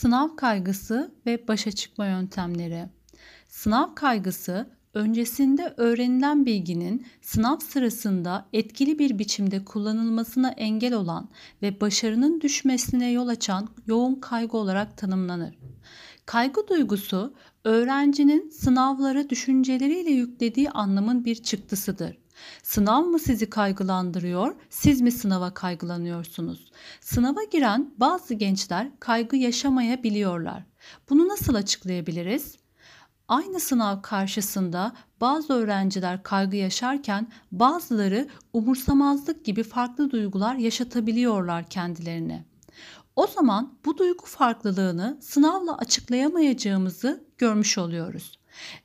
Sınav kaygısı ve başa çıkma yöntemleri. Sınav kaygısı öncesinde öğrenilen bilginin sınav sırasında etkili bir biçimde kullanılmasına engel olan ve başarının düşmesine yol açan yoğun kaygı olarak tanımlanır. Kaygı duygusu öğrencinin sınavlara düşünceleriyle yüklediği anlamın bir çıktısıdır. Sınav mı sizi kaygılandırıyor, siz mi sınava kaygılanıyorsunuz? Sınava giren bazı gençler kaygı yaşamayabiliyorlar. Bunu nasıl açıklayabiliriz? Aynı sınav karşısında bazı öğrenciler kaygı yaşarken bazıları umursamazlık gibi farklı duygular yaşatabiliyorlar kendilerine. O zaman bu duygu farklılığını sınavla açıklayamayacağımızı görmüş oluyoruz.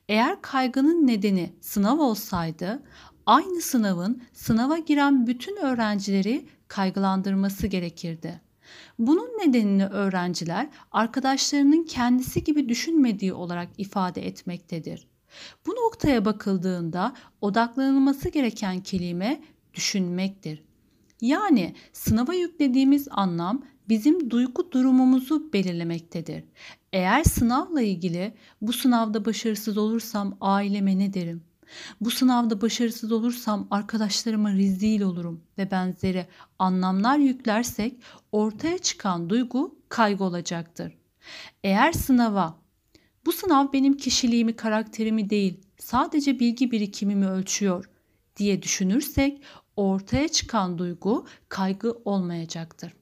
Eğer kaygının nedeni sınav olsaydı aynı sınavın sınava giren bütün öğrencileri kaygılandırması gerekirdi. Bunun nedenini öğrenciler arkadaşlarının kendisi gibi düşünmediği olarak ifade etmektedir. Bu noktaya bakıldığında odaklanılması gereken kelime düşünmektir. Yani sınava yüklediğimiz anlam bizim duygu durumumuzu belirlemektedir. Eğer sınavla ilgili bu sınavda başarısız olursam aileme ne derim? Bu sınavda başarısız olursam arkadaşlarıma rezil olurum ve benzeri anlamlar yüklersek ortaya çıkan duygu kaygı olacaktır. Eğer sınava bu sınav benim kişiliğimi, karakterimi değil, sadece bilgi birikimimi ölçüyor diye düşünürsek ortaya çıkan duygu kaygı olmayacaktır.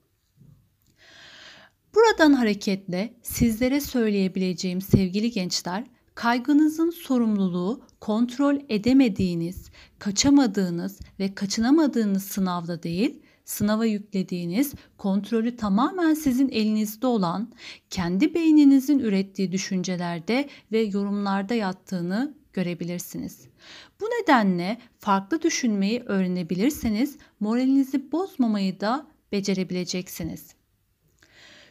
Buradan hareketle sizlere söyleyebileceğim sevgili gençler, kaygınızın sorumluluğu kontrol edemediğiniz, kaçamadığınız ve kaçınamadığınız sınavda değil, sınava yüklediğiniz, kontrolü tamamen sizin elinizde olan, kendi beyninizin ürettiği düşüncelerde ve yorumlarda yattığını görebilirsiniz. Bu nedenle farklı düşünmeyi öğrenebilirseniz moralinizi bozmamayı da becerebileceksiniz.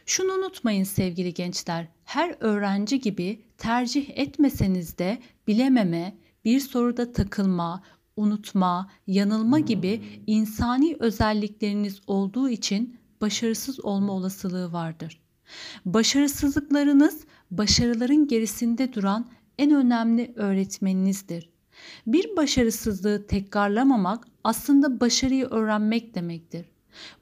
Şunu unutmayın sevgili gençler, her öğrenci gibi tercih etmeseniz de bilememe, bir soruda takılma, unutma, yanılma gibi insani özellikleriniz olduğu için başarısız olma olasılığı vardır. Başarısızlıklarınız başarıların gerisinde duran en önemli öğretmeninizdir. Bir başarısızlığı tekrarlamamak aslında başarıyı öğrenmek demektir.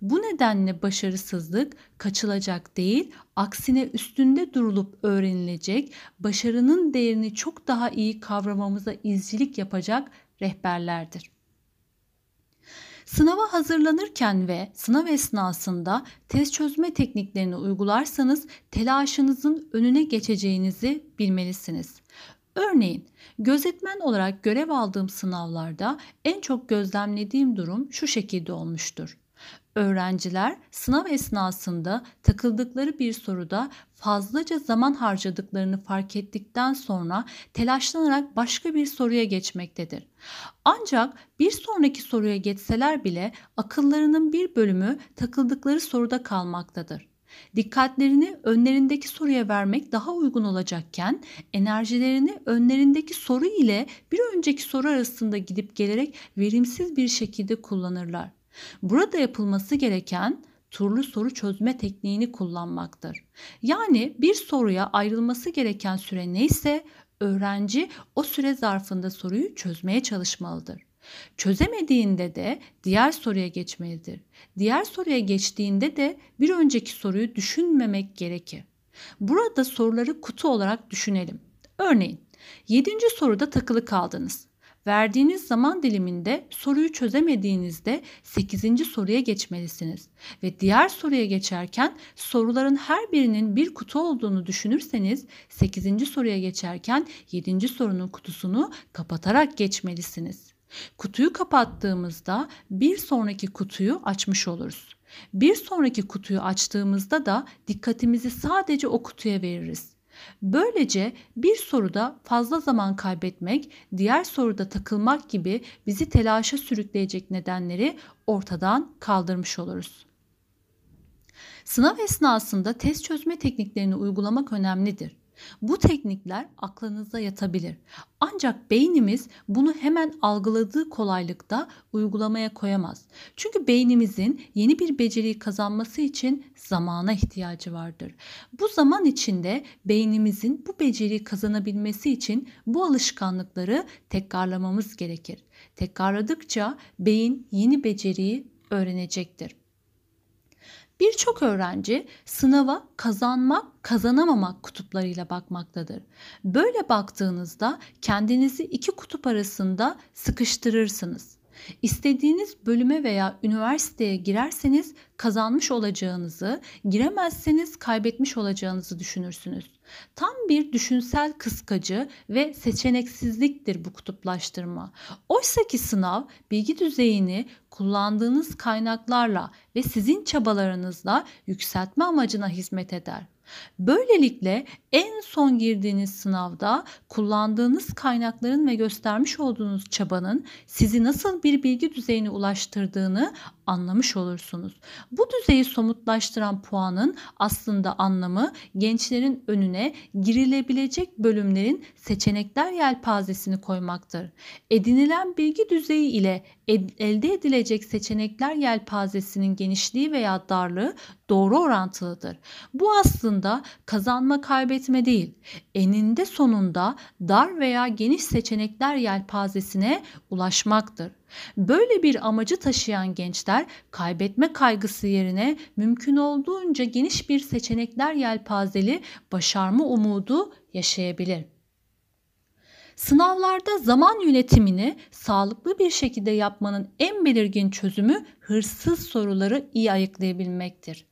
Bu nedenle başarısızlık kaçılacak değil, aksine üstünde durulup öğrenilecek, başarının değerini çok daha iyi kavramamıza izcilik yapacak rehberlerdir. Sınava hazırlanırken ve sınav esnasında test çözme tekniklerini uygularsanız telaşınızın önüne geçeceğinizi bilmelisiniz. Örneğin gözetmen olarak görev aldığım sınavlarda en çok gözlemlediğim durum şu şekilde olmuştur. Öğrenciler sınav esnasında takıldıkları bir soruda fazlaca zaman harcadıklarını fark ettikten sonra telaşlanarak başka bir soruya geçmektedir. Ancak bir sonraki soruya geçseler bile akıllarının bir bölümü takıldıkları soruda kalmaktadır. Dikkatlerini önlerindeki soruya vermek daha uygun olacakken enerjilerini önlerindeki soru ile bir önceki soru arasında gidip gelerek verimsiz bir şekilde kullanırlar. Burada yapılması gereken turlu soru çözme tekniğini kullanmaktır. Yani bir soruya ayrılması gereken süre neyse öğrenci o süre zarfında soruyu çözmeye çalışmalıdır. Çözemediğinde de diğer soruya geçmelidir. Diğer soruya geçtiğinde de bir önceki soruyu düşünmemek gerekir. Burada soruları kutu olarak düşünelim. Örneğin 7. soruda takılı kaldınız. Verdiğiniz zaman diliminde soruyu çözemediğinizde 8. soruya geçmelisiniz ve diğer soruya geçerken soruların her birinin bir kutu olduğunu düşünürseniz 8. soruya geçerken 7. sorunun kutusunu kapatarak geçmelisiniz. Kutuyu kapattığımızda bir sonraki kutuyu açmış oluruz. Bir sonraki kutuyu açtığımızda da dikkatimizi sadece o kutuya veririz. Böylece bir soruda fazla zaman kaybetmek, diğer soruda takılmak gibi bizi telaşa sürükleyecek nedenleri ortadan kaldırmış oluruz. Sınav esnasında test çözme tekniklerini uygulamak önemlidir. Bu teknikler aklınıza yatabilir. Ancak beynimiz bunu hemen algıladığı kolaylıkta uygulamaya koyamaz. Çünkü beynimizin yeni bir beceriyi kazanması için zamana ihtiyacı vardır. Bu zaman içinde beynimizin bu beceriyi kazanabilmesi için bu alışkanlıkları tekrarlamamız gerekir. Tekrarladıkça beyin yeni beceriyi öğrenecektir. Birçok öğrenci sınava kazanmak, kazanamamak kutuplarıyla bakmaktadır. Böyle baktığınızda kendinizi iki kutup arasında sıkıştırırsınız. İstediğiniz bölüme veya üniversiteye girerseniz kazanmış olacağınızı, giremezseniz kaybetmiş olacağınızı düşünürsünüz. Tam bir düşünsel kıskacı ve seçeneksizliktir bu kutuplaştırma. Oysa ki sınav bilgi düzeyini kullandığınız kaynaklarla ve sizin çabalarınızla yükseltme amacına hizmet eder. Böylelikle en son girdiğiniz sınavda kullandığınız kaynakların ve göstermiş olduğunuz çabanın sizi nasıl bir bilgi düzeyine ulaştırdığını anlamış olursunuz. Bu düzeyi somutlaştıran puanın aslında anlamı gençlerin önüne girilebilecek bölümlerin seçenekler yelpazesini koymaktır. Edinilen bilgi düzeyi ile elde edilecek seçenekler yelpazesinin genişliği veya darlığı doğru orantılıdır. Bu aslında kazanma kaybetme değil, eninde sonunda dar veya geniş seçenekler yelpazesine ulaşmaktır. Böyle bir amacı taşıyan gençler kaybetme kaygısı yerine mümkün olduğunca geniş bir seçenekler yelpazeli başarma umudu yaşayabilir. Sınavlarda zaman yönetimini sağlıklı bir şekilde yapmanın en belirgin çözümü hırsız soruları iyi ayıklayabilmektir.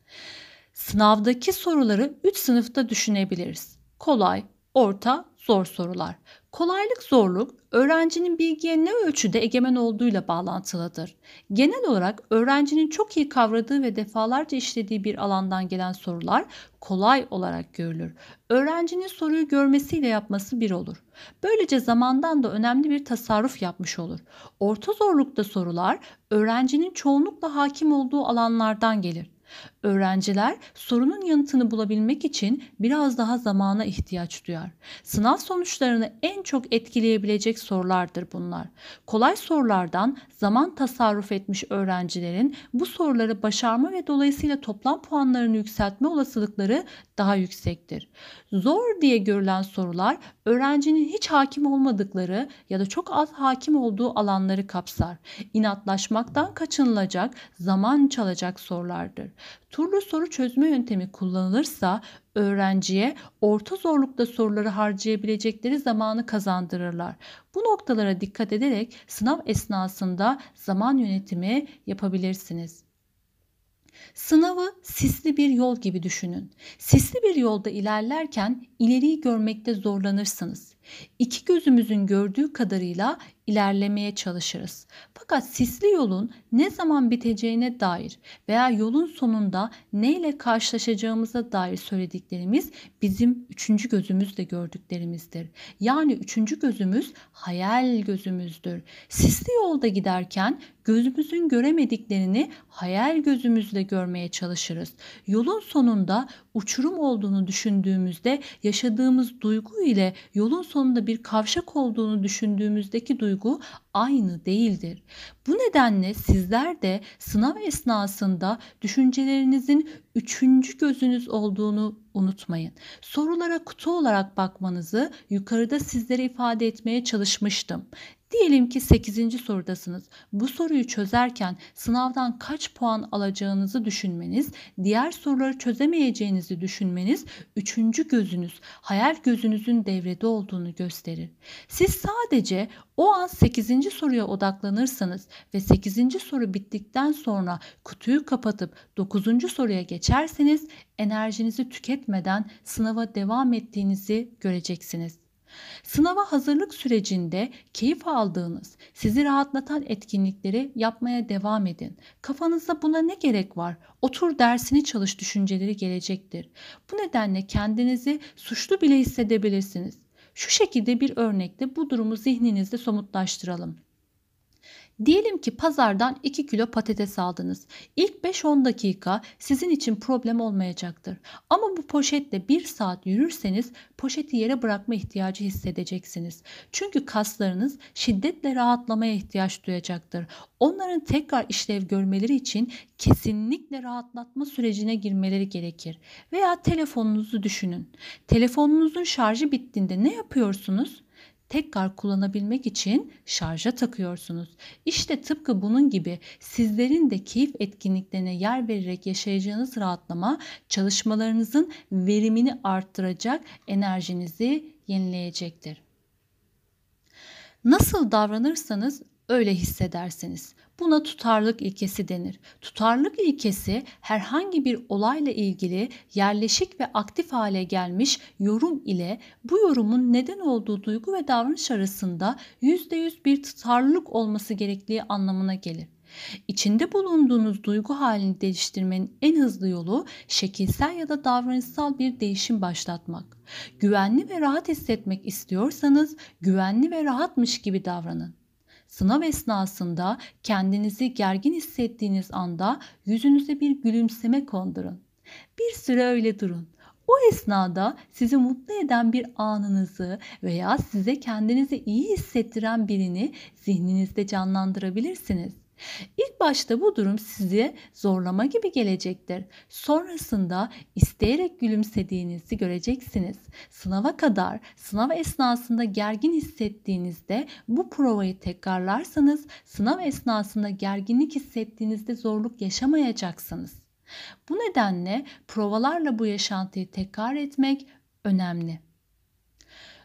Sınavdaki soruları 3 sınıfta düşünebiliriz. Kolay, orta, zor sorular. Kolaylık zorluk öğrencinin bilgiye ne ölçüde egemen olduğuyla bağlantılıdır. Genel olarak öğrencinin çok iyi kavradığı ve defalarca işlediği bir alandan gelen sorular kolay olarak görülür. Öğrencinin soruyu görmesiyle yapması bir olur. Böylece zamandan da önemli bir tasarruf yapmış olur. Orta zorlukta sorular öğrencinin çoğunlukla hakim olduğu alanlardan gelir. Öğrenciler sorunun yanıtını bulabilmek için biraz daha zamana ihtiyaç duyar. Sınav sonuçlarını en çok etkileyebilecek sorulardır bunlar. Kolay sorulardan zaman tasarruf etmiş öğrencilerin bu soruları başarma ve dolayısıyla toplam puanlarını yükseltme olasılıkları daha yüksektir. Zor diye görülen sorular öğrencinin hiç hakim olmadıkları ya da çok az hakim olduğu alanları kapsar. İnatlaşmaktan kaçınılacak, zaman çalacak sorulardır. Turlu soru çözme yöntemi kullanılırsa öğrenciye orta zorlukta soruları harcayabilecekleri zamanı kazandırırlar. Bu noktalara dikkat ederek sınav esnasında zaman yönetimi yapabilirsiniz. Sınavı sisli bir yol gibi düşünün. Sisli bir yolda ilerlerken ileriyi görmekte zorlanırsınız. İki gözümüzün gördüğü kadarıyla ilerlemeye çalışırız. Fakat sisli yolun ne zaman biteceğine dair veya yolun sonunda neyle karşılaşacağımıza dair söylediklerimiz bizim üçüncü gözümüzle gördüklerimizdir. Yani üçüncü gözümüz hayal gözümüzdür. Sisli yolda giderken gözümüzün göremediklerini hayal gözümüzle görmeye çalışırız. Yolun sonunda uçurum olduğunu düşündüğümüzde yaşadığımız duygu ile yolun sonunda bir kavşak olduğunu düşündüğümüzdeki duygu aynı değildir. Bu nedenle sizler de sınav esnasında düşüncelerinizin üçüncü gözünüz olduğunu unutmayın. Sorulara kutu olarak bakmanızı yukarıda sizlere ifade etmeye çalışmıştım. Diyelim ki 8. sorudasınız. Bu soruyu çözerken sınavdan kaç puan alacağınızı düşünmeniz, diğer soruları çözemeyeceğinizi düşünmeniz üçüncü gözünüz, hayal gözünüzün devrede olduğunu gösterir. Siz sadece o an 8. soruya odaklanırsanız ve 8. soru bittikten sonra kutuyu kapatıp 9. soruya geçerseniz enerjinizi tüketmeden sınava devam ettiğinizi göreceksiniz. Sınava hazırlık sürecinde keyif aldığınız, sizi rahatlatan etkinlikleri yapmaya devam edin. Kafanızda buna ne gerek var? Otur dersini çalış düşünceleri gelecektir. Bu nedenle kendinizi suçlu bile hissedebilirsiniz. Şu şekilde bir örnekte bu durumu zihninizde somutlaştıralım. Diyelim ki pazardan 2 kilo patates aldınız. İlk 5-10 dakika sizin için problem olmayacaktır. Ama bu poşetle 1 saat yürürseniz poşeti yere bırakma ihtiyacı hissedeceksiniz. Çünkü kaslarınız şiddetle rahatlamaya ihtiyaç duyacaktır. Onların tekrar işlev görmeleri için kesinlikle rahatlatma sürecine girmeleri gerekir. Veya telefonunuzu düşünün. Telefonunuzun şarjı bittiğinde ne yapıyorsunuz? Tekrar kullanabilmek için şarja takıyorsunuz. İşte tıpkı bunun gibi sizlerin de keyif etkinliklerine yer vererek yaşayacağınız rahatlama çalışmalarınızın verimini arttıracak, enerjinizi yenileyecektir. Nasıl davranırsanız öyle hissedersiniz. Buna tutarlılık ilkesi denir. Tutarlılık ilkesi herhangi bir olayla ilgili yerleşik ve aktif hale gelmiş yorum ile bu yorumun neden olduğu duygu ve davranış arasında %100 bir tutarlılık olması gerektiği anlamına gelir. İçinde bulunduğunuz duygu halini değiştirmenin en hızlı yolu şekilsel ya da davranışsal bir değişim başlatmak. Güvenli ve rahat hissetmek istiyorsanız güvenli ve rahatmış gibi davranın. Sınav esnasında kendinizi gergin hissettiğiniz anda yüzünüze bir gülümseme kondurun. Bir süre öyle durun. O esnada sizi mutlu eden bir anınızı veya size kendinizi iyi hissettiren birini zihninizde canlandırabilirsiniz. İlk başta bu durum sizi zorlama gibi gelecektir. Sonrasında isteyerek gülümsediğinizi göreceksiniz. Sınava kadar, sınav esnasında gergin hissettiğinizde bu provayı tekrarlarsanız sınav esnasında gerginlik hissettiğinizde zorluk yaşamayacaksınız. Bu nedenle provalarla bu yaşantıyı tekrar etmek önemli.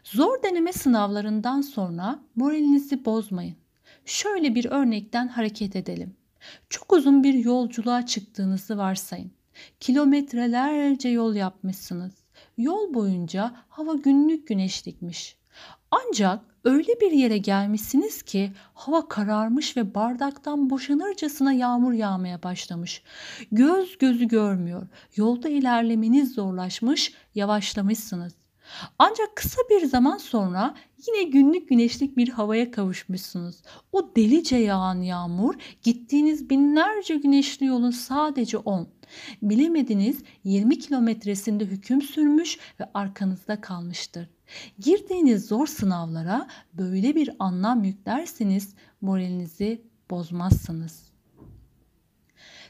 Zor deneme sınavlarından sonra moralinizi bozmayın. Şöyle bir örnekten hareket edelim. Çok uzun bir yolculuğa çıktığınızı varsayın. Kilometrelerce yol yapmışsınız. Yol boyunca hava günlük güneşlikmiş. Ancak öyle bir yere gelmişsiniz ki hava kararmış ve bardaktan boşanırcasına yağmur yağmaya başlamış. Göz gözü görmüyor. Yolda ilerlemeniz zorlaşmış, yavaşlamışsınız. Ancak kısa bir zaman sonra yine günlük güneşlik bir havaya kavuşmuşsunuz. O delice yağan yağmur gittiğiniz binlerce güneşli yolun sadece 10. Bilemediniz 20 kilometresinde hüküm sürmüş ve arkanızda kalmıştır. Girdiğiniz zor sınavlara böyle bir anlam yüklerseniz moralinizi bozmazsınız.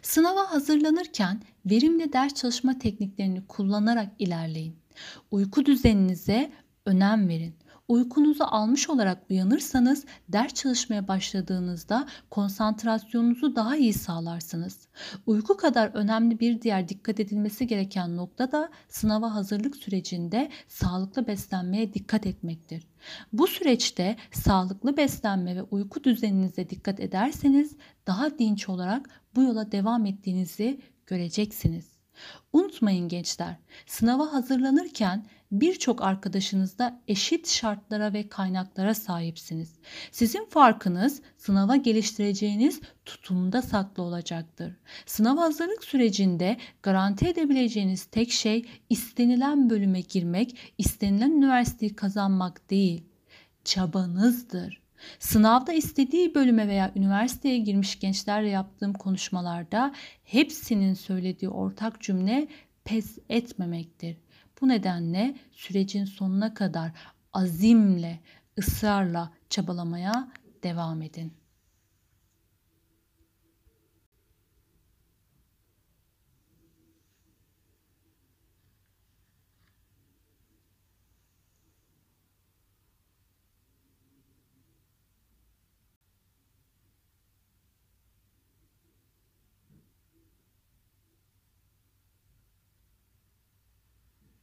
Sınava hazırlanırken verimli ders çalışma tekniklerini kullanarak ilerleyin. Uyku düzeninize önem verin. Uykunuzu almış olarak uyanırsanız ders çalışmaya başladığınızda konsantrasyonunuzu daha iyi sağlarsınız. Uyku kadar önemli bir diğer dikkat edilmesi gereken nokta da sınava hazırlık sürecinde sağlıklı beslenmeye dikkat etmektir. Bu süreçte sağlıklı beslenme ve uyku düzeninize dikkat ederseniz daha dinç olarak bu yola devam ettiğinizi göreceksiniz. Unutmayın gençler, sınava hazırlanırken birçok arkadaşınızda eşit şartlara ve kaynaklara sahipsiniz. Sizin farkınız sınava geliştireceğiniz tutumda saklı olacaktır. Sınav hazırlık sürecinde garanti edebileceğiniz tek şey istenilen bölüme girmek, istenilen üniversiteyi kazanmak değil, çabanızdır. Sınavda istediği bölüme veya üniversiteye girmiş gençlerle yaptığım konuşmalarda hepsinin söylediği ortak cümle pes etmemektir. Bu nedenle sürecin sonuna kadar azimle, ısrarla çabalamaya devam edin.